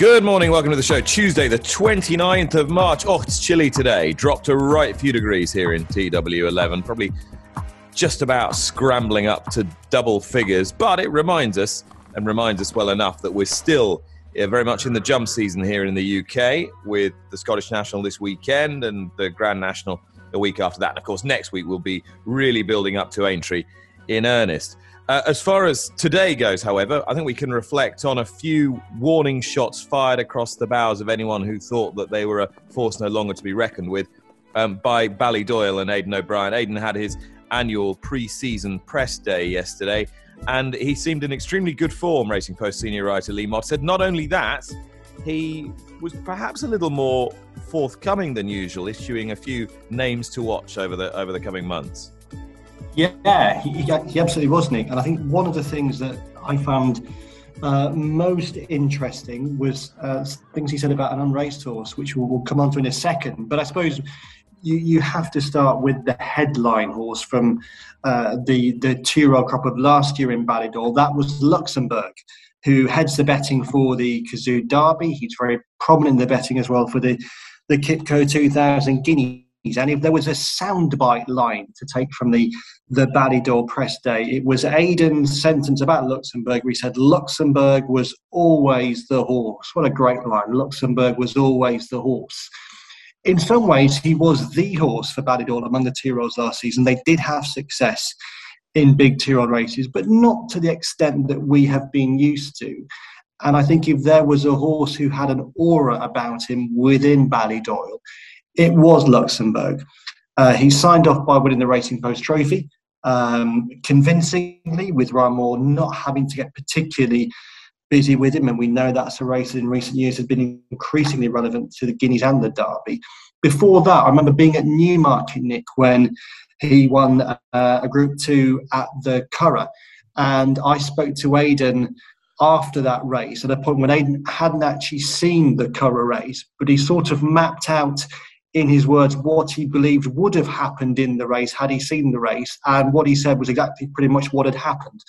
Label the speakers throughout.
Speaker 1: Good morning, welcome to the show. Tuesday, the 29th of March. Oh, it's chilly today. Dropped a right few degrees here in TW11. Probably just about scrambling up to double figures, but it reminds us, and reminds us well enough, that we're still very much in the jump season here in the UK with the Scottish National this weekend and the Grand National the week after that. And of course, next week we'll be really building up to Aintree in earnest. Uh, as far as today goes, however, I think we can reflect on a few warning shots fired across the bows of anyone who thought that they were a force no longer to be reckoned with um, by Ballydoyle and Aidan O'Brien. Aidan had his annual pre season press day yesterday, and he seemed in extremely good form, Racing Post senior writer Lee Mottershead. Not only that, he was perhaps a little more forthcoming than usual, issuing a few names to watch over the over the coming months.
Speaker 2: Yeah, he, he, absolutely was, Nick. And I think one of the things that I found uh, most interesting was uh, things he said about an unraced horse, which we'll, we'll, come on to in a second. But I suppose you, you have to start with the headline horse from uh, the, the two-year-old crop of last year in Ballydoyle. That was Luxembourg, who heads the betting for the Cazoo Derby. He's very prominent in the betting as well for the, the Qipco 2000 Guineas and if there was a soundbite line to take from the the Ballydoyle press day, it was Aidan's sentence about Luxembourg. He said Luxembourg was always the horse. What a great line! Luxembourg was always the horse. In some ways, he was the horse for Ballydoyle among the Tyrrells last season. They did have success in big Tyrrell races, but not to the extent that we have been used to. And I think if there was a horse who had an aura about him within Ballydoyle, it was Luxembourg. Uh, he signed off by winning the Racing Post Trophy um, convincingly, with Ryan Moore not having to get particularly busy with him. And we know that's a race that in recent years has been increasingly relevant to the Guineas and the Derby. Before that, I remember being at Newmarket, Nick, when he won uh, a Group 2 at the Curragh. And I spoke to Aidan after that race at a point when Aidan hadn't actually seen the Curragh race, but he sort of mapped out in his words, what he believed would have happened in the race had he seen the race. And what he said was exactly pretty much what had happened.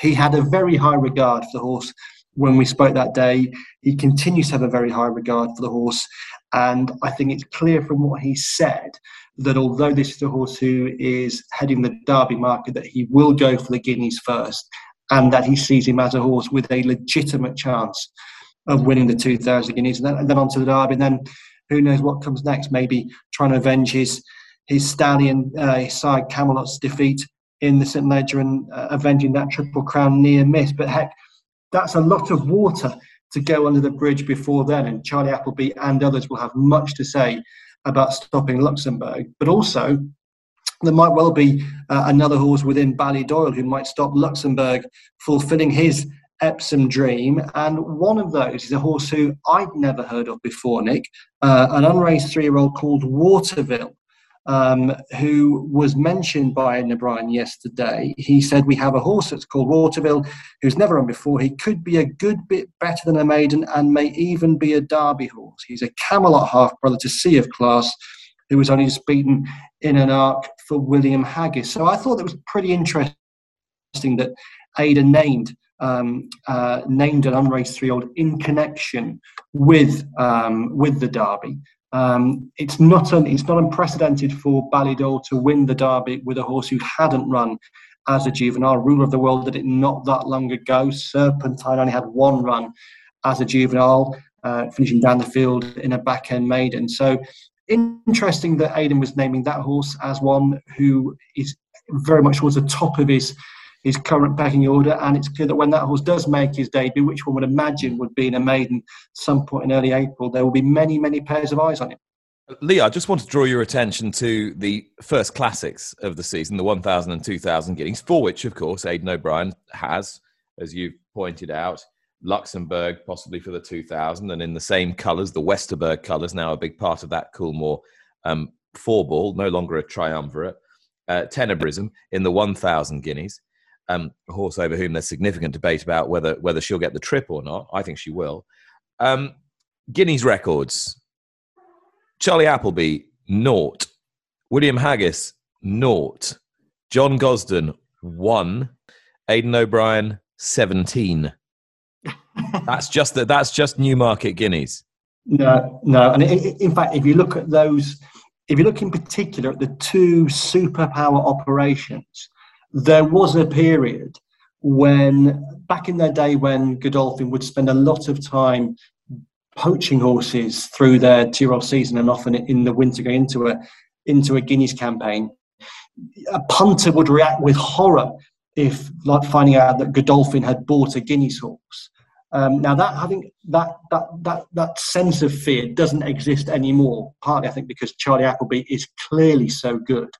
Speaker 2: He had a very high regard for the horse when we spoke that day. He continues to have a very high regard for the horse. And I think it's clear from what he said that although this is a horse who is heading the Derby market, that he will go for the Guineas first and that he sees him as a horse with a legitimate chance of winning the 2000 Guineas and then, and then on to the Derby. And then who knows what comes next? Maybe trying to avenge his his stallion uh, his side Camelot's defeat in the St Leger and uh, avenging that Triple Crown near miss. But heck, that's a lot of water to go under the bridge before then. And Charlie Appleby and others will have much to say about stopping Luxembourg. But also, there might well be uh, another horse within Ballydoyle who might stop Luxembourg fulfilling his Epsom Dream, and one of those is a horse who I'd never heard of before, Nick, uh, an unraced three-year-old called Waterville, um, who was mentioned by O'Brien yesterday. He said we have a horse that's called Waterville, who's never run before. He could be a good bit better than a maiden, and may even be a Derby horse. He's a Camelot half brother to Sea of Class, who was only just beaten in an arc for William Haggas. So I thought that was pretty interesting that Aidan named um, uh, named an unraced three-year-old in connection with um, with the Derby. Um, it's not un, it's not unprecedented for Ballydoyle to win the Derby with a horse who hadn't run as a juvenile. Ruler of the World did it not that long ago. Serpentine only had one run as a juvenile, uh, finishing down the field in a back end maiden. So interesting that Aidan was naming that horse as one who is very much towards the top of his his current pecking order. And it's clear that when that horse does make his debut, which one would imagine would be in a maiden some point in early April, there will be many, many pairs of eyes on him.
Speaker 1: Lee, I just want to draw your attention to the first classics of the season, the 1000 and 2000 Guineas, for which, of course, Aidan O'Brien has, as you pointed out, Luxembourg, possibly for the 2000, and in the same colours, the Westerberg colours, now a big part of that Coolmore um, four ball, no longer a triumvirate. Uh, Tenebrism in the 1000 guineas, um, a horse over whom there's significant debate about whether whether she'll get the trip or not. I think she will. Um, Guineas records. Charlie Appleby, naught. William Haggas, naught. John Gosden, one. Aidan O'Brien, 17. that's just that. That's just Newmarket Guineas.
Speaker 2: No, no. And in fact, if you look at those, if you look in particular at the two superpower operations, there was a period when, back in their day, when Godolphin would spend a lot of time poaching horses through their two-year-old season and often in the winter going into a into a Guineas campaign. A punter would react with horror if, like, finding out that Godolphin had bought a Guineas horse. Um, now that having that that that that sense of fear doesn't exist anymore. Partly, I think, because Charlie Appleby is clearly so good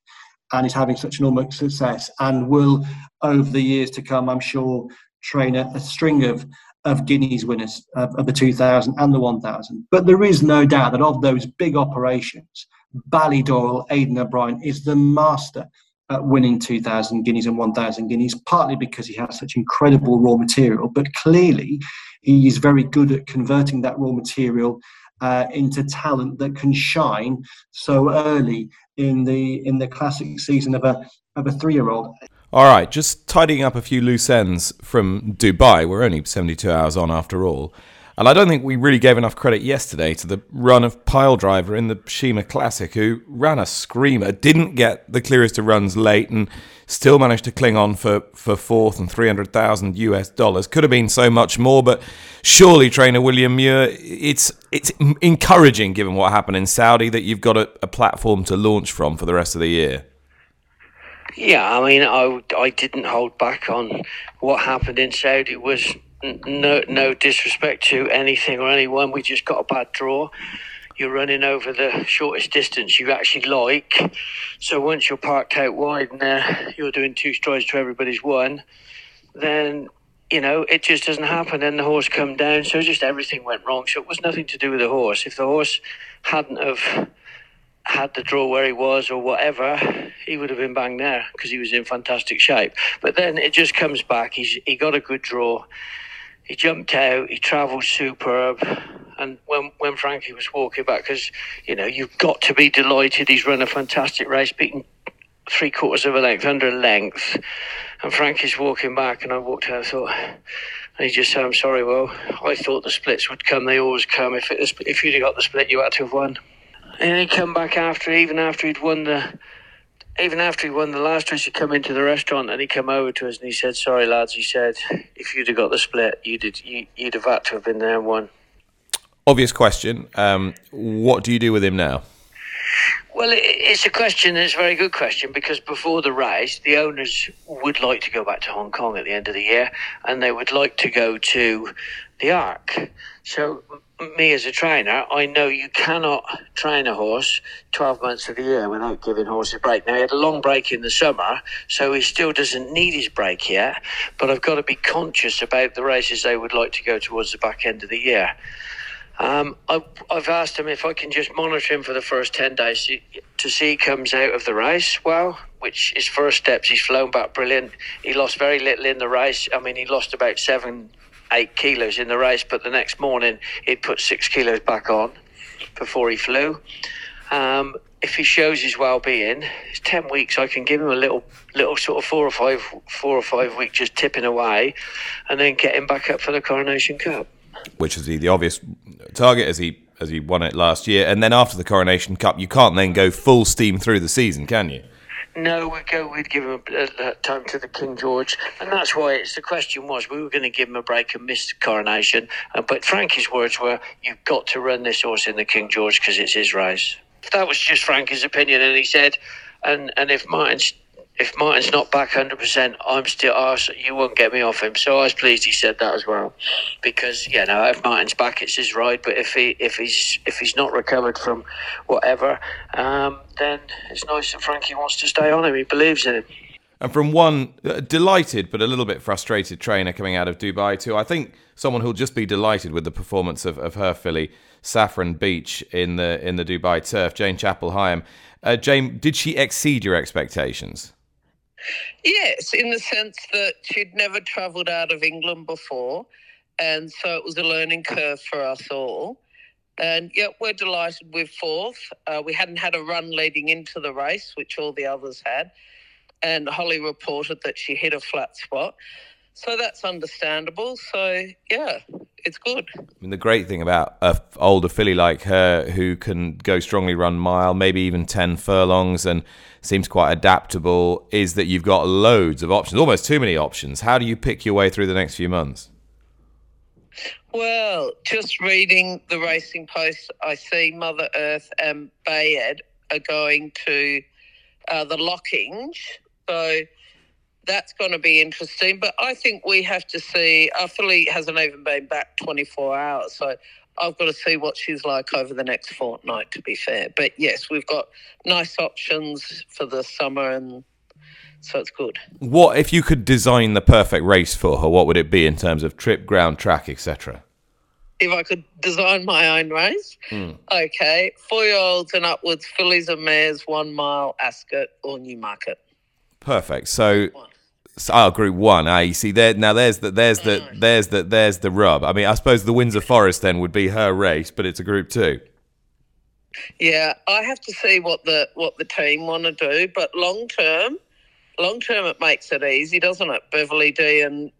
Speaker 2: and is having such enormous success, and will over the years to come, I'm sure, train a, a string of of Guineas winners of, of the 2000 and the 1000. But there is no doubt that of those big operations, Ballydoyle, Aidan O'Brien is the master at winning 2,000 guineas and 1,000 guineas, partly because he has such incredible raw material, but clearly he is very good at converting that raw material uh, into talent that can shine so early in the in the classic season of a of a three year old.
Speaker 1: All right, just tidying up a few loose ends from Dubai. We're only 72 hours on after all. And I don't think we really gave enough credit yesterday to the run of Pyledriver in the Sheema Classic, who ran a screamer, didn't get the clearest of runs late, and still managed to cling on for, for fourth and 300,000 US dollars. Could have been so much more, but surely, trainer William Muir, it's, it's encouraging given what happened in Saudi that you've got a, a platform to launch from for the rest of the year.
Speaker 3: Yeah, I mean, I, I didn't hold back on what happened in Saudi. Was no no disrespect to anything or anyone. We just got a bad draw. You're running over the shortest distance you actually like. So once you're parked out wide and uh, you're doing two strides to everybody's one, then you know it just doesn't happen. Then the horse come down. So just everything went wrong. So it was nothing to do with the horse. If the horse hadn't have had the draw where he was or whatever, he would have been bang there because he was in fantastic shape. But then it just comes back. He's he got a good draw. He jumped out. He travelled superb. And when when Frankie was walking back, because you know you've got to be delighted. He's run a fantastic race, beating three quarters of a length under a length. And Frankie's walking back, and I walked out. and thought. And he just said, "I'm sorry, well, I thought the splits would come. They always come. If it, if you'd have got the split, you had to have won." And he come back after, even after he'd won the, even after he won the last race, he come into the restaurant and he come over to us and he said, "Sorry, lads," he said, "if you'd have got the split, you'd have, you, would have had to have been there and won."
Speaker 1: Obvious question. Um, what do you do with him now?
Speaker 3: Well, it's a question. It's a very good question because before the race, the owners would like to go back to Hong Kong at the end of the year, and they would like to go to the Arc. So me as a trainer, I know you cannot train a horse 12 months of the year without giving horses a break. Now, he had a long break in the summer, so he still doesn't need his break yet, but I've got to be conscious about the races they would like to go towards the back end of the year. Um, I, have asked him if I can just monitor him for the first 10 days to see he comes out of the race well, which his first steps, he's flown back brilliant. He lost very little in the race. I mean, he lost about seven eight kilos in the race, but the next morning he'd put six kilos back on before he flew. Um, if he shows his well-being, it's ten weeks. I can give him a little, little sort of four or five, four or five weeks just tipping away, and then get him back up for the Coronation Cup.
Speaker 1: Which is the, the obvious target as he as he won it last year, and then after the Coronation Cup, you can't then go full steam through the season, can you?
Speaker 3: No, we'd go. We'd give him a, a, time to the King George, and that's why it's the question was we were going to give him a break and miss the coronation. But Frankie's words were, "You've got to run this horse in the King George because it's his race." That was just Frankie's opinion, and he said, "And and if Martin's if Martin's not back 100%, I'm still, oh, you won't get me off him. So I was pleased he said that as well. Because, yeah, no, if Martin's back, it's his ride. But if he if he's if he's not recovered from whatever, um, then it's nice that Frankie wants to stay on him. He believes in him.
Speaker 1: And from one uh, delighted but a little bit frustrated trainer coming out of Dubai to I think someone who'll just be delighted with the performance of, of her filly Saffron Beach in the in the Dubai turf, Jane Chapple-Hyam. Uh, Jane, did she exceed your expectations?
Speaker 4: Yes, in the sense that she'd never travelled out of England before, and so it was a learning curve for us all. And yeah, we're delighted with fourth. Uh, we hadn't had a run leading into the race, which all the others had. And Holly reported that she hit a flat spot. So that's understandable. So yeah, it's good.
Speaker 1: I mean, the great thing about a older filly like her, who can go strongly run mile, maybe even ten furlongs, and seems quite adaptable, is that you've got loads of options, almost too many options. How do you pick your way through the next few months?
Speaker 4: Well, just reading the Racing Post, I see Mother Earth and Baaeed are going to uh, the Lockinge. So that's going to be interesting. But I think we have to see. Our filly hasn't even been back 24 hours. So I've got to see what she's like over the next fortnight, to be fair. But yes, we've got nice options for the summer and so it's good.
Speaker 1: What if you could design the perfect race for her? What would it be in terms of trip, ground, track, etc.?
Speaker 4: If I could design my own race, mm. okay, four-year-olds and upwards, fillies and mares, one mile, Ascot or Newmarket.
Speaker 1: Perfect. So, so oh, Group One. Ah, you see there now. There's the there's the there's the there's the rub. I mean, I suppose the Windsor Forest then would be her race, but it's a Group Two.
Speaker 4: Yeah, I have to see what the what the team want to do, but long term, long term, it makes it easy, doesn't it? Beverly D and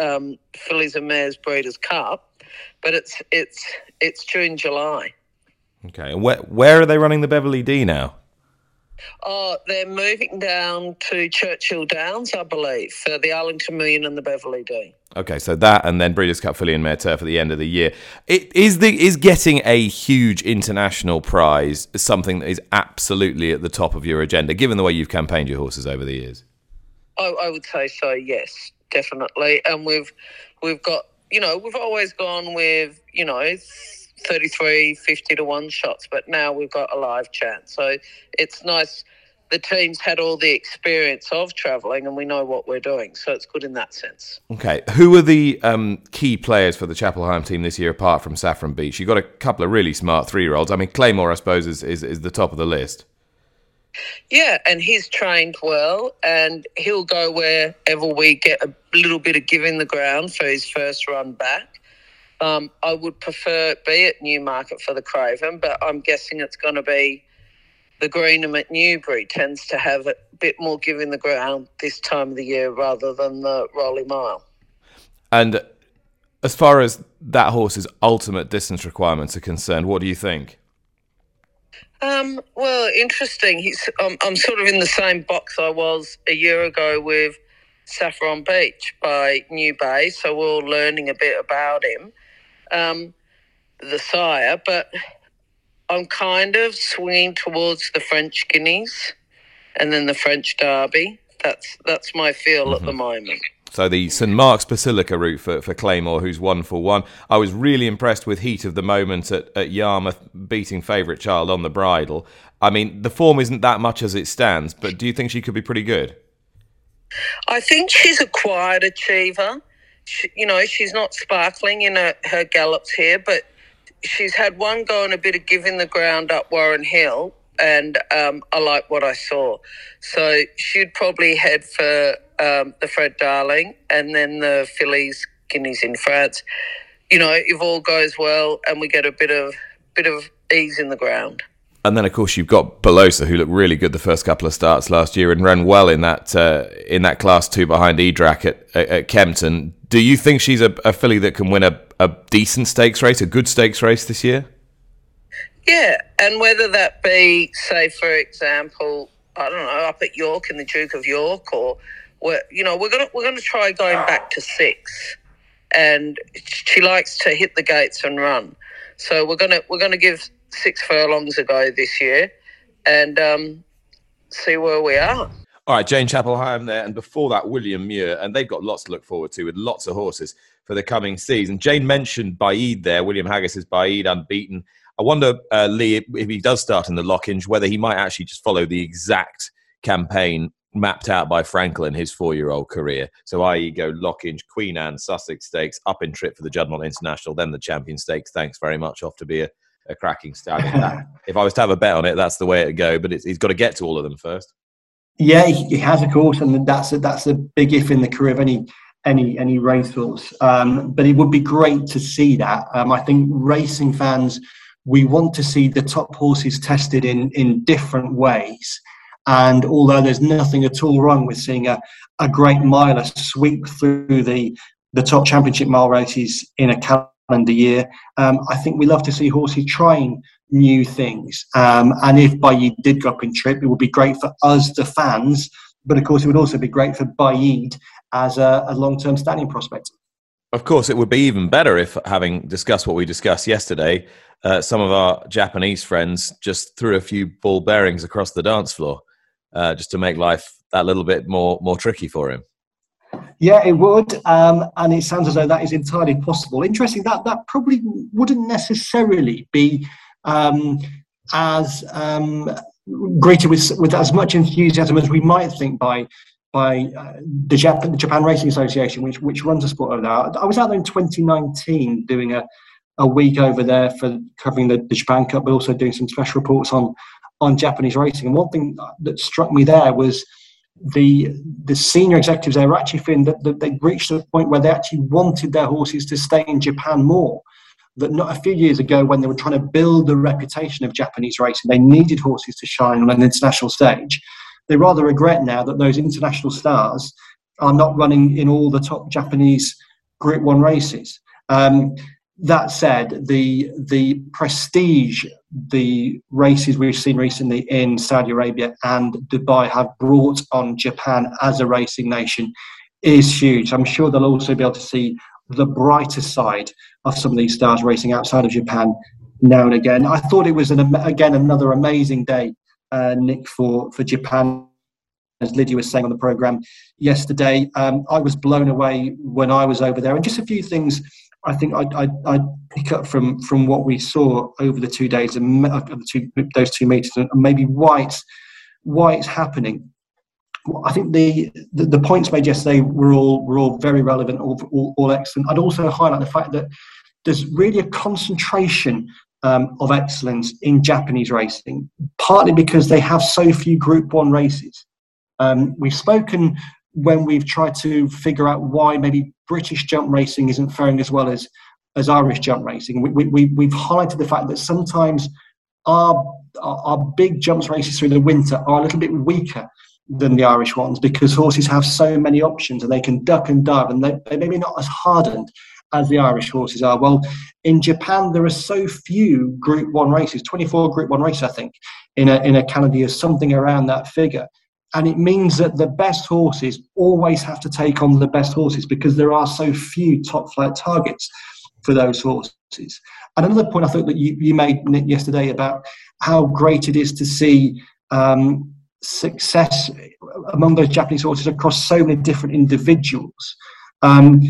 Speaker 4: um, Fillies and Mares Breeders' Cup, but it's it's it's June July.
Speaker 1: Okay, and where where are they running the Beverly D now?
Speaker 4: Oh, they're moving down to Churchill Downs, I believe, for the Arlington Million and the Beverly D.
Speaker 1: Okay, so that and then Breeders' Cup Filly and Mare Turf at the end of the year. It is the is getting a huge international prize something that is absolutely at the top of your agenda, given the way you've campaigned your horses over the years.
Speaker 4: I, I would say so. Yes, definitely. And we've we've got you know we've always gone with you know 33, 50 to one shots, but now we've got a live chance. So it's nice. The team's had all the experience of travelling and we know what we're doing. So it's good in that sense.
Speaker 1: Okay. Who are the um, key players for the Chapple-Hyam team this year apart from Saffron Beach? You've got a couple of really smart three year olds. I mean, Claymore, I suppose, is, is, is the top of the list.
Speaker 4: Yeah, and he's trained well, and he'll go wherever we get a little bit of giving the ground for his first run back. Um, I would prefer it be at Newmarket for the Craven, but I'm guessing it's going to be the Greenham at Newbury tends to have a bit more giving the ground this time of the year rather than the Rowley Mile.
Speaker 1: And as far as that horse's ultimate distance requirements are concerned, what do you think?
Speaker 4: Um, well, interesting. He's, um, I'm sort of in the same box I was a year ago with Saffron Beach by New Bay, so we're all learning a bit about him, um, the sire. But I'm kind of swinging towards the French Guineas and then the French Derby. That's that's my feel mm-hmm. at the mm-hmm. moment.
Speaker 1: So the St Mark's Basilica route for, for Claymore, who's one for one. I was really impressed with heat of the moment at, at Yarmouth, beating favourite child on the bridle. I mean, the form isn't that much as it stands, but do you think she could be pretty good?
Speaker 4: I think she's a quiet achiever. She, you know, she's not sparkling in her, her gallops here, but she's had one go and a bit of giving the ground up Warren Hill, and um, I like what I saw. So she'd probably head for um, the Fred Darling, and then the fillies Guineas in France. You know, if all goes well and we get a bit of bit of ease in the ground.
Speaker 1: And then, of course, you've got Belosa, who looked really good the first couple of starts last year and ran well in that uh, in that class two behind Edrac at, at Kempton. Do you think she's a, a filly that can win a, a decent stakes race, a good stakes race this year?
Speaker 4: Yeah, and whether that be, say, for example, I don't know, up at York in the Duke of York, or you know, we're gonna we're gonna try going back to six, and she likes to hit the gates and run. So we're gonna we're gonna give six furlongs a go this year, and um, see where we are.
Speaker 1: All right, Jane Chapple-Hyam there, and before that, William Muir, and they've got lots to look forward to with lots of horses for the coming season. Jane mentioned Baaeed there. William Haggas is Baaeed unbeaten. I wonder, uh, Lee, if he does start in the Lockinge, whether he might actually just follow the exact campaign mapped out by Frankel in his four-year-old career. So, i.e., go Lockinge, Queen Anne, Sussex Stakes, up in trip for the Juddmonte International, then the Champion Stakes. Thanks very much. Off to be a, a cracking stallion. if I was to have a bet on it, that's the way it'd go. But he's got to get to all of them first.
Speaker 2: Yeah, he has, of course, and that's a, that's a big if in the career of any any any racehorse. Um, but it would be great to see that. Um, I think racing fans, we want to see the top horses tested in in different ways. And although there's nothing at all wrong with seeing a, a great miler sweep through the the top championship mile races in a calendar year, um, I think we love to see horses trying new things. Um, and if Baaeed did go up in trip, it would be great for us, the fans. But of course, it would also be great for Baaeed as a, a long term standing prospect.
Speaker 1: Of course, it would be even better if, having discussed what we discussed yesterday, uh, some of our Japanese friends just threw a few ball bearings across the dance floor, uh, just to make life that little bit more more tricky for him.
Speaker 2: Yeah, it would, um, and it sounds as though that is entirely possible. Interesting that that probably wouldn't necessarily be um, as um, greeted with with as much enthusiasm as we might think by by uh, the, Japan, the, Japan, Racing Association, which which runs a sport over there. I was out there in 2019 doing a, a week over there for covering the, the Japan Cup, but also doing some special reports on on Japanese racing. And one thing that struck me there was the the senior executives there were actually feeling that, that they reached a point where they actually wanted their horses to stay in Japan more. That not a few years ago, when they were trying to build the reputation of Japanese racing, they needed horses to shine on an international stage they rather regret now that those international stars are not running in all the top Japanese Group One races. Um, that said, the the prestige the races we've seen recently in Saudi Arabia and Dubai have brought on Japan as a racing nation is huge. I'm sure they'll also be able to see the brighter side of some of these stars racing outside of Japan now and again. I thought it was an, again another amazing day uh, Nick, for, for Japan. As Lydia was saying on the program yesterday, um, I was blown away when I was over there. And just a few things I think I'd, I'd, I'd pick up from, from what we saw over the two days and uh, two, those two meetings, and maybe why it's, why it's happening. I think the, the, the points made yesterday were all were all very relevant, all, all, all excellent. I'd also highlight the fact that there's really a concentration um, of excellence in Japanese racing, partly because they have so few Group One races. Um, we've spoken when we've tried to figure out why maybe British jump racing isn't faring as well as as Irish jump racing. We, we, we've highlighted the fact that sometimes our, our, our big jumps races through the winter are a little bit weaker than the Irish ones because horses have so many options and they can duck and dive and they, they maybe not as hardened as the Irish horses are. Well, in Japan, there are so few Group One races, 24 Group One races, I think, in a, in a calendar year, something around that figure. And it means that the best horses always have to take on the best horses because there are so few top flight targets for those horses. And another point I thought that you, you made, Nick, yesterday about how great it is to see um, success among those Japanese horses across so many different individuals. Um,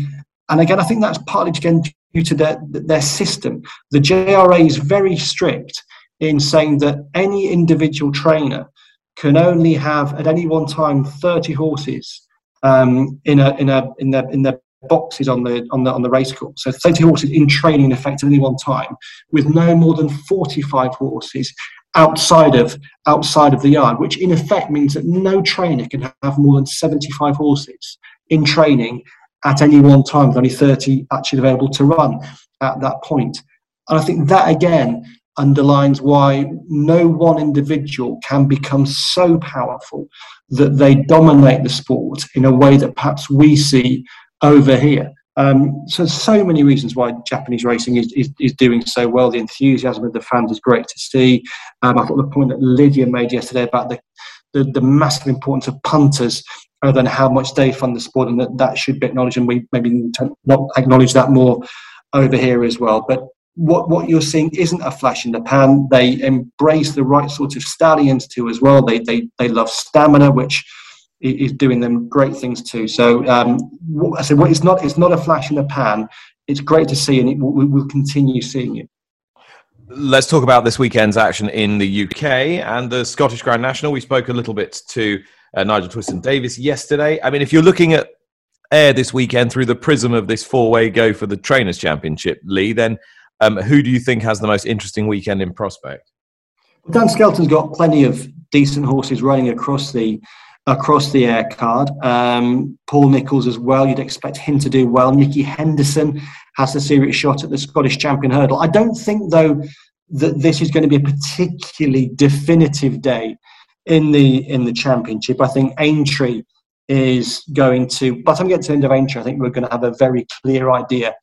Speaker 2: and again, I think that's partly again due to their, their system. The JRA is very strict in saying that any individual trainer can only have at any one time 30 horses um, in a in a in the in the boxes on the on the on the race course. So 30 horses in training in effect at any one time, with no more than 45 horses outside of outside of the yard, which in effect means that no trainer can have more than 75 horses in training at any one time, with only 30 actually available to run at that point. And I think that again underlines why no one individual can become so powerful that they dominate the sport in a way that perhaps we see over here. Um, so, so many reasons why Japanese racing is, is, is, doing so well. The enthusiasm of the fans is great to see. Um, I thought the point that Lydia made yesterday about the, the, the massive importance of punters other than how much they fund the sport, and that that should be acknowledged, and we maybe not acknowledge that more over here as well. But what what you're seeing isn't a flash in the pan. They embrace the right sort of stallions too as well. They they they love stamina, which is doing them great things too. So um, I said, well, it's not it's not a flash in the pan. It's great to see, and it, we will continue seeing it.
Speaker 1: Let's talk about this weekend's action in the UK and the Scottish Grand National. We spoke a little bit to uh, Nigel Twiston-Davies yesterday. I mean, if you're looking at Ayr this weekend through the prism of this four way go for the Trainers' Championship, Lee, then um, who do you think has the most interesting weekend in prospect?
Speaker 2: Dan Skelton's got plenty of decent horses running across the across the Ayr card. Um, Paul Nicholls as well. You'd expect him to do well. Nicky Henderson has a serious shot at the Scottish Champion Hurdle. I don't think though that this is going to be a particularly definitive day in the in the championship. I think Aintree is going to. By the time we get to the end of Aintree, I think we're going to have a very clear idea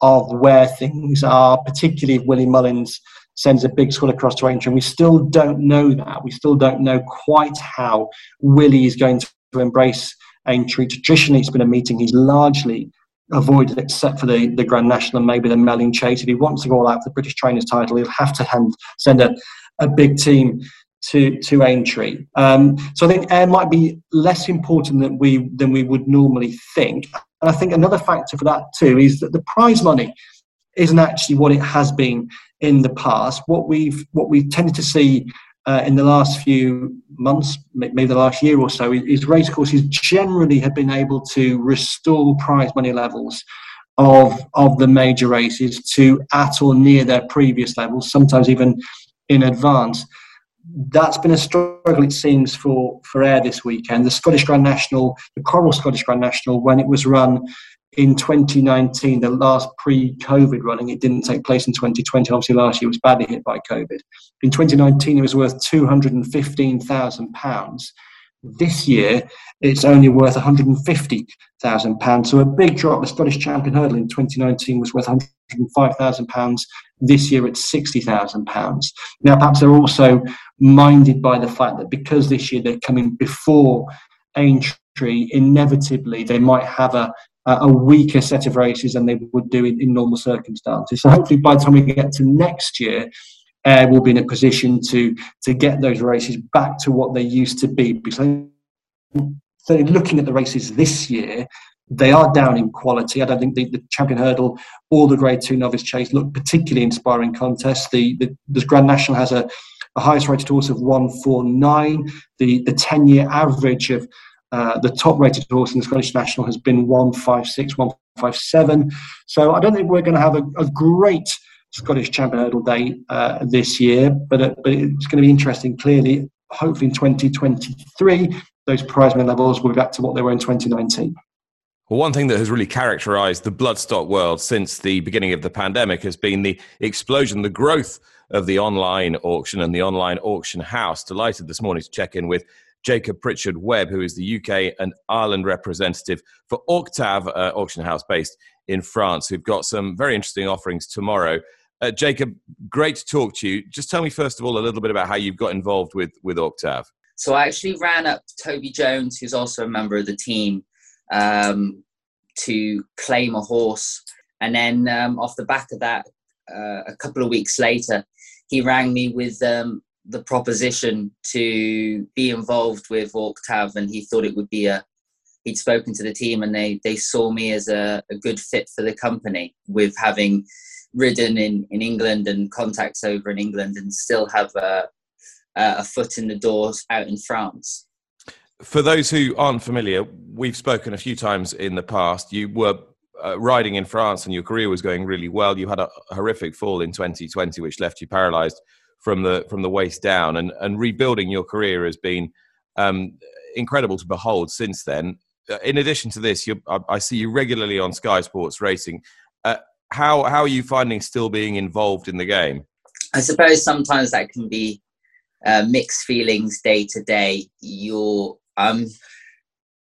Speaker 2: of where things are, particularly if Willie Mullins sends a big squad across to Aintree. And we still don't know that. We still don't know quite how Willie is going to embrace Aintree. Traditionally, it's been a meeting he's largely avoided except for the, the Grand National and maybe the Melling Chase. If he wants to go all out for the British Trainers title, he'll have to hand, send a, a big team to to Aintree. Um, so I think Ayr might be less important than we than we would normally think. And I think another factor for that too is that the prize money isn't actually what it has been in the past. What we've what we've tended to see uh, in the last few months, maybe the last year or so, is racecourses generally have been able to restore prize money levels of of the major races to at or near their previous levels, sometimes even in advance. That's been a struggle, it seems, for, for Ayr this weekend. The Scottish Grand National, the Coral Scottish Grand National, when it was run in 2019, the last pre-COVID running, it didn't take place in 2020. Obviously, last year was badly hit by COVID. In 2019, it was worth 215,000 pounds. This year, it's only worth 150,000 pounds. So a big drop. The Scottish Champion Hurdle in 2019 was worth 105,000 pounds. This year, it's 60,000 pounds. Now, perhaps they're also minded by the fact that because this year they're coming before Aintree, inevitably they might have a a weaker set of races than they would do in, in normal circumstances. So hopefully by the time we get to next year, Ayr will be in a position to to get those races back to what they used to be. Because so looking at the races this year, they are down in quality. I don't think the, the champion hurdle or the Grade Two novice chase look particularly inspiring contests. The the, the Grand National has a, a highest rated horse of one four nine. The the ten year average of uh, the top rated horse in the Scottish National has been 156, 157. So I don't think we're going to have a, a great Scottish Champion Hurdle Day uh, this year, but, uh, but it's going to be interesting. Clearly, hopefully in 2023, those prize money levels will be back to what they were in 2019.
Speaker 1: Well, one thing that has really characterized the bloodstock world since the beginning of the pandemic has been the explosion, the growth of the online auction and the online auction house. Delighted this morning to check in with Jacob Pritchard Webb, who is the UK and Ireland representative for Auctav uh, Auction House based in France, who've got some very interesting offerings tomorrow. Uh, Jacob, great to talk to you. Just tell me, first of all, a little bit about how you've got involved with, with Auctav.
Speaker 5: So I actually ran up Toby Jones, who's also a member of the team, um, to claim a horse. And then um, off the back of that, uh, a couple of weeks later, he rang me with um, the proposition to be involved with Auctav, and he thought it would be a. He'd spoken to the team, and they they saw me as a, a good fit for the company, with having ridden in in England and contacts over in England, and still have a a foot in the doors out in France.
Speaker 1: For those who aren't familiar, we've spoken a few times in the past. You were uh, riding in France, and your career was going really well. You had a horrific fall in 2020, which left you paralysed from the from the waist down, and and rebuilding your career has been um, incredible to behold since then. Uh, in addition to this, I, I, see you regularly on Sky Sports Racing. Uh, how how are you finding still being involved in the game?
Speaker 5: I suppose sometimes that can be uh, mixed feelings day to day. You're I'm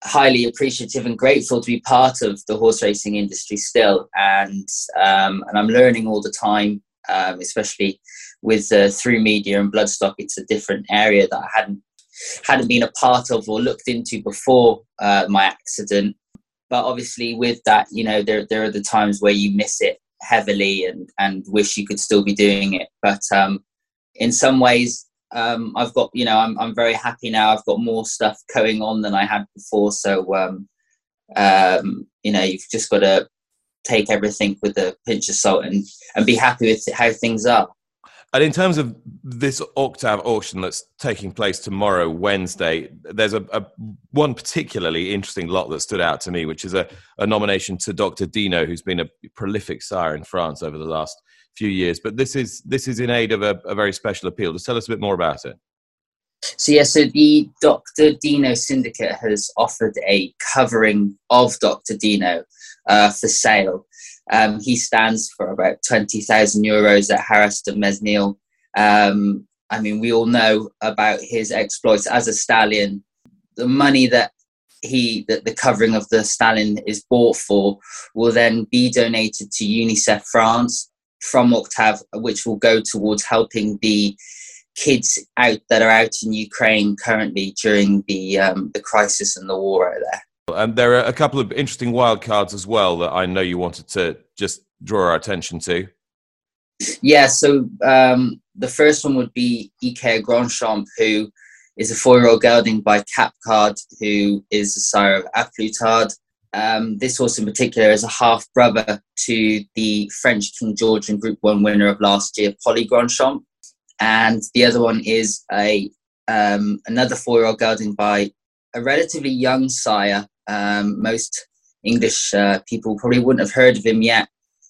Speaker 5: highly appreciative and grateful to be part of the horse racing industry still, and um, and I'm learning all the time, um, especially with uh, through media and bloodstock it's a different area that i hadn't hadn't been a part of or looked into before uh, my accident. But obviously with that you know there, there are the times where you miss it heavily and and wish you could still be doing it. But um, in some ways um, I've got you know I'm, I'm very happy now. I've got more stuff going on than I had before. So um, um, you know you've just got to take everything with a pinch of salt and, and be happy with how things are
Speaker 1: And in terms of this Auctav auction that's taking place tomorrow, Wednesday, there's a, a, one particularly interesting lot that stood out to me, which is a, a nomination to Dr. Dino, who's been a prolific sire in France over the last few years. But this is this is in aid of a, a very special appeal. Just tell us a bit more about it.
Speaker 5: So yeah, so the Dr. Dino Syndicate has offered a covering of Dr. Dino uh, for sale. Um, he stands for about 20,000 euros at Haras du Mesnil. Um, I mean, we all know about his exploits as a stallion. The money that he that the covering of the stallion is bought for will then be donated to UNICEF France from Auctav, which will go towards helping the kids out that are out in Ukraine currently during the um, the crisis and the war out there.
Speaker 1: And there are a couple of interesting wildcards as well that I know you wanted to just draw our attention to.
Speaker 5: Yeah, so um, the first one would be Ike Grandchamp, who is a four-year-old gelding by Kapgarde, who is the sire of A Plus Tard. Um, this horse in particular is a half brother to the French King George and Group One winner of last year, Polly Grandchamp, and the other one is a um, another four-year-old gelding by a relatively young sire um, most English uh, people probably wouldn't have heard of him yet.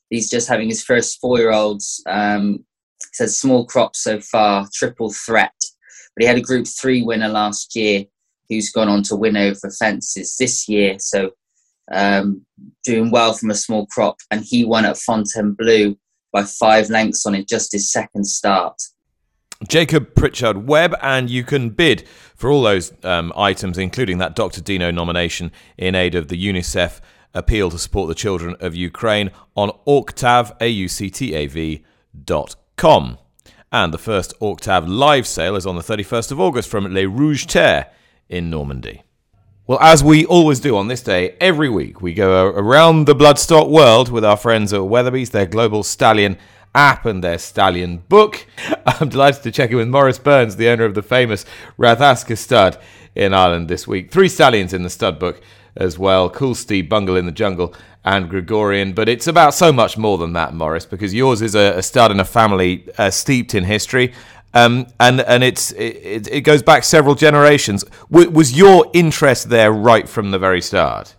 Speaker 5: He's just having his first four-year-olds. Um, says small crop so far, triple threat. But he had a Group Three winner last year, who's gone on to win over fences this year. So um, doing well from a small crop, and he won at Fontainebleau by five lengths on it, just his second start.
Speaker 1: Jacob Pritchard Webb, and you can bid for all those um, items, including that Dr. Dino nomination in aid of the UNICEF appeal to support the children of Ukraine on Auctav, A-U-C-T-A-V dot com. And the first Auctav live sale is on the 31st of August from Les Rouges Terres in Normandy. Well, as we always do on this day, every week we go around the bloodstock world with our friends at Weatherby's, their global stallion app and their stallion book. I'm delighted to check in with Morris Burns, the owner of the famous Rathasker stud in Ireland this week. Three stallions in the stud book as well Coulsty, Bungle in the Jungle, and Gregorian. But it's about so much more than that, Morris, because yours is a, a stud in a family uh, steeped in history. Um, and and it's it, it, goes back several generations. W- was your interest there right from the very start?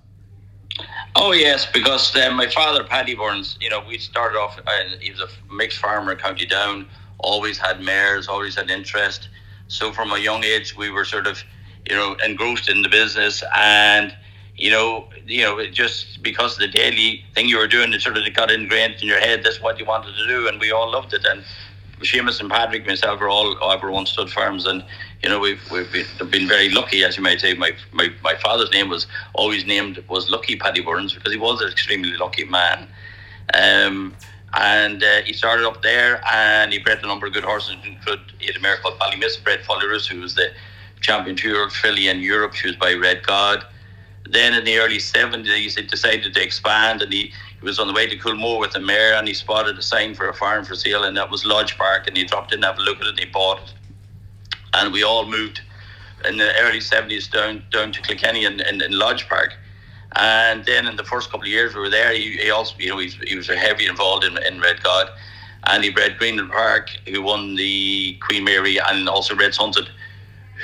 Speaker 6: Oh yes, because uh, my father, Paddy Burns, you know, we started off. Uh, he was a mixed farmer in County Down. Always had mares. Always had interest. So from a young age, we were sort of, you know, engrossed in the business, and you know, you know, just because the daily thing you were doing, it sort of got ingrained in your head. That's what you wanted to do, and we all loved it. And Seamus and Patrick, myself, are all everyone stud farms, and you know we've we've been, been, very lucky, as you might say. My, my my father's name was always named was Lucky Paddy Burns because he was an extremely lucky man. Um, and uh, he started up there, and he bred a number of good horses. Had a mare called Ballymiss, bred Follerus, who was the champion two filly in Europe. She was by Red God. Then in the early 70s, he decided to expand and he, he was on the way to Coolmore with a mare and he spotted a sign for a farm for sale and that was Lodge Park and he dropped in to have a look at it and he bought it. And we all moved in the early 70s down down to Kilkenny in, in, in Lodge Park. And then in the first couple of years we were there, he, he also, you know, he, he was heavy involved in, in Red God. And he bred Greenland Park, who won the Queen Mary, and also Red Sunset,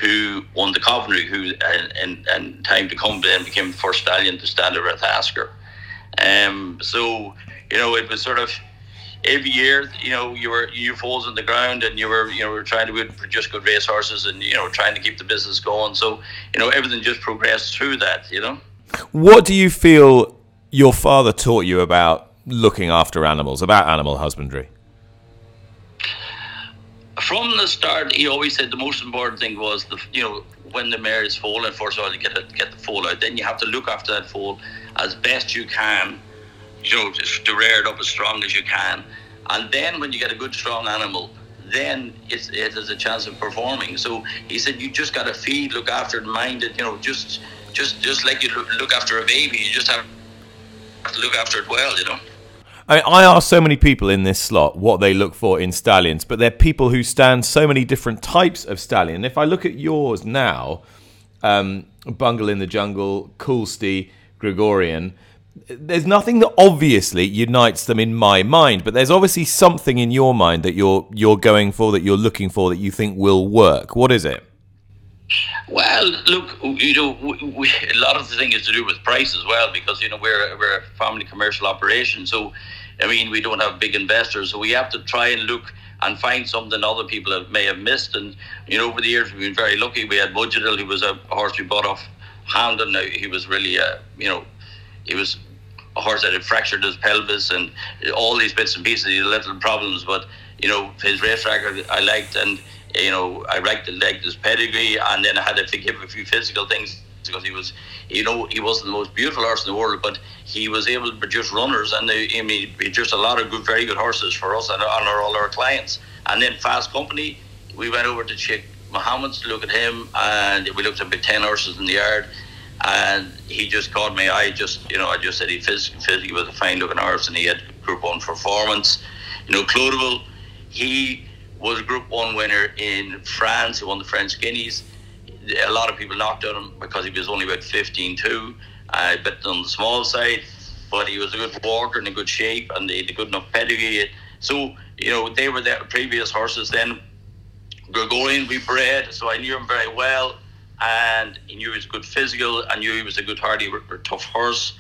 Speaker 6: who won the Coventry, who and and time to come then became the first stallion to stand at Rathasker. Um, so you know it was sort of every year, you know, you were you falls on the ground and you were you know we were trying to produce good race horses and you know trying to keep the business going. So you know everything just progressed through that. You know.
Speaker 1: What do you feel your father taught you about looking after animals, about animal husbandry?
Speaker 6: from the start, he always said the most important thing was the you know when the mare is foaling. First of all, you get it, get the foal out. Then you have to look after that foal as best you can. You know, to rear it up as strong as you can. And then when you get a good strong animal, then it's, it has a chance of performing. So he said you just got to feed, look after it, mind it. You know, just just just like you look after a baby, you just have to look after it well. You know.
Speaker 1: I, I ask so many people in this slot what they look for in stallions, but they're people who stand so many different types of stallion. If I look at yours now, um, Bungle in the Jungle, Coulsty, Gregorian, there's nothing that obviously unites them in my mind, but there's obviously something in your mind that you're you're going for, that you're looking for, that you think will work. What is it?
Speaker 6: Well, look, you know, we, we, a lot of the thing is to do with price as well, because you know we're we're a family commercial operation, so I mean we don't have big investors, so we have to try and look and find something other people may have missed. And you know, over the years we've been very lucky. We had Budgetil, who was a horse we bought off Hamdan. He was really, uh, you know, he was a horse that had fractured his pelvis and all these bits and pieces, these little problems. But you know, his race record I liked, and you know, I liked, liked his pedigree, and then I had to forgive a few physical things because he was, you know, he wasn't the most beautiful horse in the world, but he was able to produce runners, and they, I mean, he produced a lot of good, very good horses for us and, and our, all our clients. And then Fast Company, we went over to Sheikh Mohammed's to look at him, and we looked at about ten horses in the yard, and he just caught me. I Just you know, I just said he physically was a fine looking horse, and he had Group One performance. You know, Clodovil, he was a Group One winner in France. He won the French Guineas. A lot of people knocked on him because he was only about 15-2, a bit on the small side, but he was a good walker and in good shape, and he had a good enough pedigree. So you know, they were the previous horses. Then Gregorian we bred, so I knew him very well, and he knew he was a good physical. I knew he was a good hardy, tough horse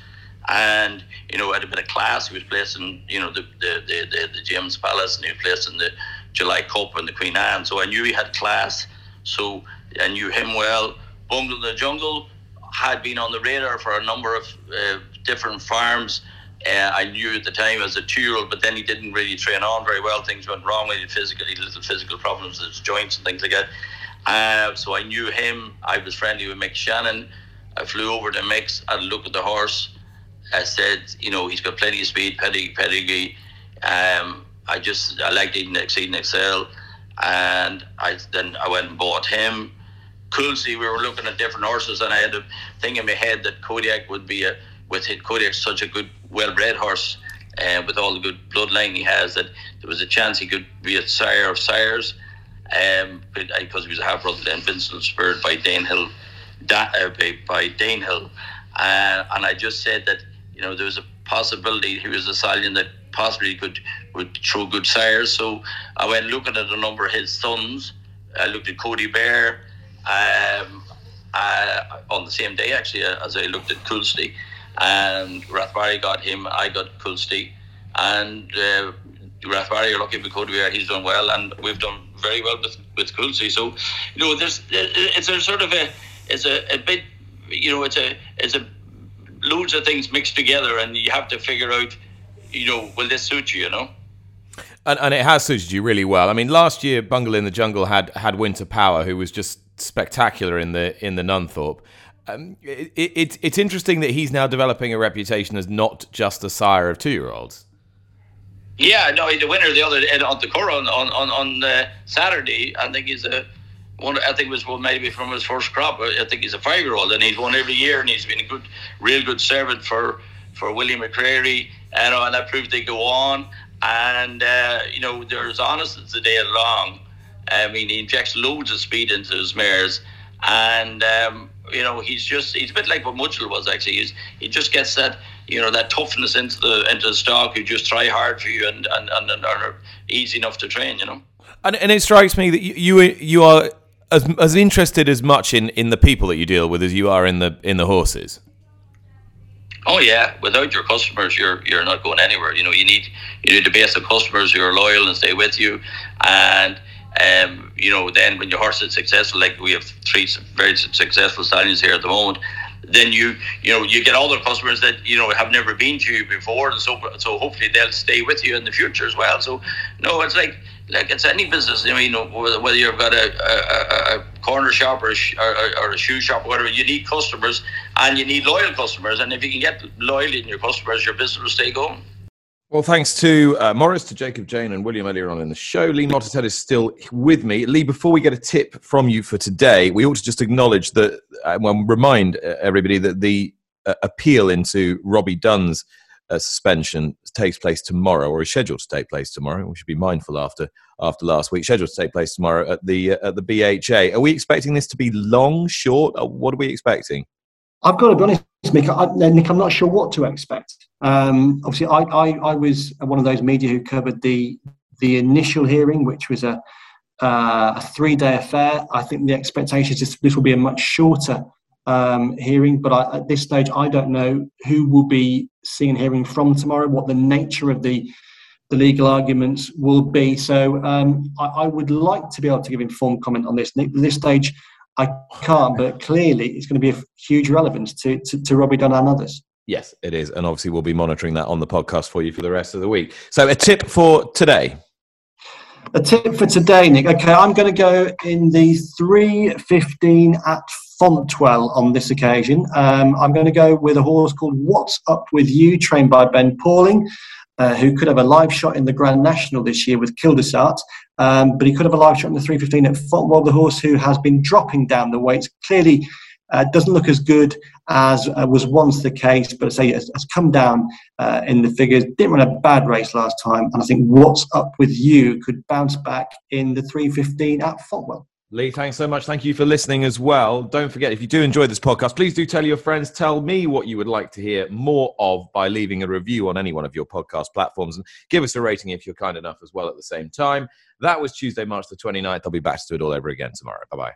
Speaker 6: and you know had a bit of class. He was placed in you know the the the, the, the James Palace, and he was placed in the July Cup and the Queen Anne. So I knew he had class. So I knew him well. Bungle the Jungle had been on the radar for a number of uh, different farms. Uh, I knew at the time as a two-year-old, but then he didn't really train on very well. Things went wrong with him physically, little physical problems with his joints and things like that. Uh, so I knew him. I was friendly with Mick Channon. I flew over to Mick's, had a look at the horse. I said, you know, he's got plenty of speed, pedigree, pedigree. Um, I just I liked Eden Exceed and Excel, and I then I went and bought him. Coulsty, we were looking at different horses, and I had a thing in my head that Kodiac would be a with Kodiac's such a good, well-bred horse, and uh, with all the good bloodline he has, that there was a chance he could be a sire of sires, um, because he was a half brother Invincible Spirit by Danehill, da, uh, by, by Danehill, uh, and I just said that you know there was a possibility he was a stallion that possibly could would throw good sires. So I went looking at a number of his sons. I looked at Kodi Bear um, uh, on the same day actually uh, as I looked at Coulsty, and Rathbarry got him. I got Coulsty, and uh, are lucky with Kodi Bear. He's done well, and we've done very well with with Coulsty. So you know, there's it's a sort of a it's a, a bit you know it's a it's a loads of things mixed together, and you have to figure out you know, will this suit you? You know.
Speaker 1: And, and it has suited you really well. I mean, last year, Bungle Inthejungle had had Winter Power, who was just spectacular in the in the Nunthorpe. Um, it, it, it's interesting that he's now developing a reputation as not just a sire of two year olds.
Speaker 6: Yeah, no, the winner the other on the Curragh on on on uh, Saturday. I think he's a one. I think it was well, maybe from his first crop. I think he's a five year old, and he's won every year, and he's been a good, real good servant for for William McCreery you know, and that proved they go on. And uh, you know, they're as honest as the day long. I mean, he injects loads of speed into his mares, and um, you know, he's just he's a bit like what Mujadil was actually. He's, he just gets that you know that toughness into the into the stock. You just try hard for you and and, and, and are easy enough to train. You know.
Speaker 1: And, and it strikes me that you you are as as interested as much in, in the people that you deal with as you are in the in the horses.
Speaker 6: Oh yeah, without your customers, you're you're not going anywhere. You know, you need you need a base of customers who are loyal and stay with you, and um, you know, then when your horse is successful, like we have three very successful stallions here at the moment, then you you know you get all the customers that you know have never been to you before, and so so hopefully they'll stay with you in the future as well. So no, it's like like it's any business. I mean, whether you've got a, a, a corner shop or a, or, or a shoe shop or whatever, you need customers and you need loyal customers. And if you can get loyalty in your customers, your business will stay going.
Speaker 1: Well, thanks to uh, Maurice, to Jacob Jane, and William earlier on in the show. Lee Mottershead is still with me. Lee, before we get a tip from you for today, we ought to just acknowledge that, uh, well, remind uh, everybody that the uh, appeal into Robbie Dunne's uh, suspension takes place tomorrow, or is scheduled to take place tomorrow. We should be mindful after after last week. Scheduled to take place tomorrow at the uh, at the BHA. Are we expecting this to be long, short? what are we expecting?
Speaker 2: I've got to be honest, Mick. I, Nick, I'm not sure what to expect. Um, obviously, I, I, I was one of those media who covered the the initial hearing, which was a, uh, a three day affair. I think the expectation is this, this will be a much shorter um, hearing, but I, at this stage, I don't know who will be seeing hearing from tomorrow, what the nature of the the legal arguments will be. So um, I, I, would like to be able to give informed comment on this. Nick, at this stage, I can't, but clearly it's going to be of huge relevance to, to, to Robbie Dunne and others.
Speaker 1: Yes, it is. And obviously, we'll be monitoring that on the podcast for you for the rest of the week. So, a tip for today.
Speaker 2: A tip for today, Nick. Okay, I'm going to go in the 315 at Fontwell on this occasion. Um, I'm going to go with a horse called What's Up With You, trained by Ben Pauling. Uh, who could have a live shot in the Grand National this year with Kildisart, um, but he could have a live shot in the 315 at Fontwell, the horse who has been dropping down the weights. Clearly, uh, doesn't look as good as uh, was once the case, but say has, has come down uh, in the figures. Didn't run a bad race last time, and I think what's up with you could bounce back in the 315 at Fontwell.
Speaker 1: Lee, thanks so much. Thank you for listening as well. Don't forget, if you do enjoy this podcast, please do tell your friends. Tell me what you would like to hear more of by leaving a review on any one of your podcast platforms and give us a rating if you're kind enough as well at the same time. That was Tuesday, March the 29th. I'll be back to do it all over again tomorrow. Bye bye.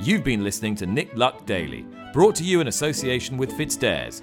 Speaker 7: You've been listening to Nick Luck Daily, brought to you in association with FitzDares,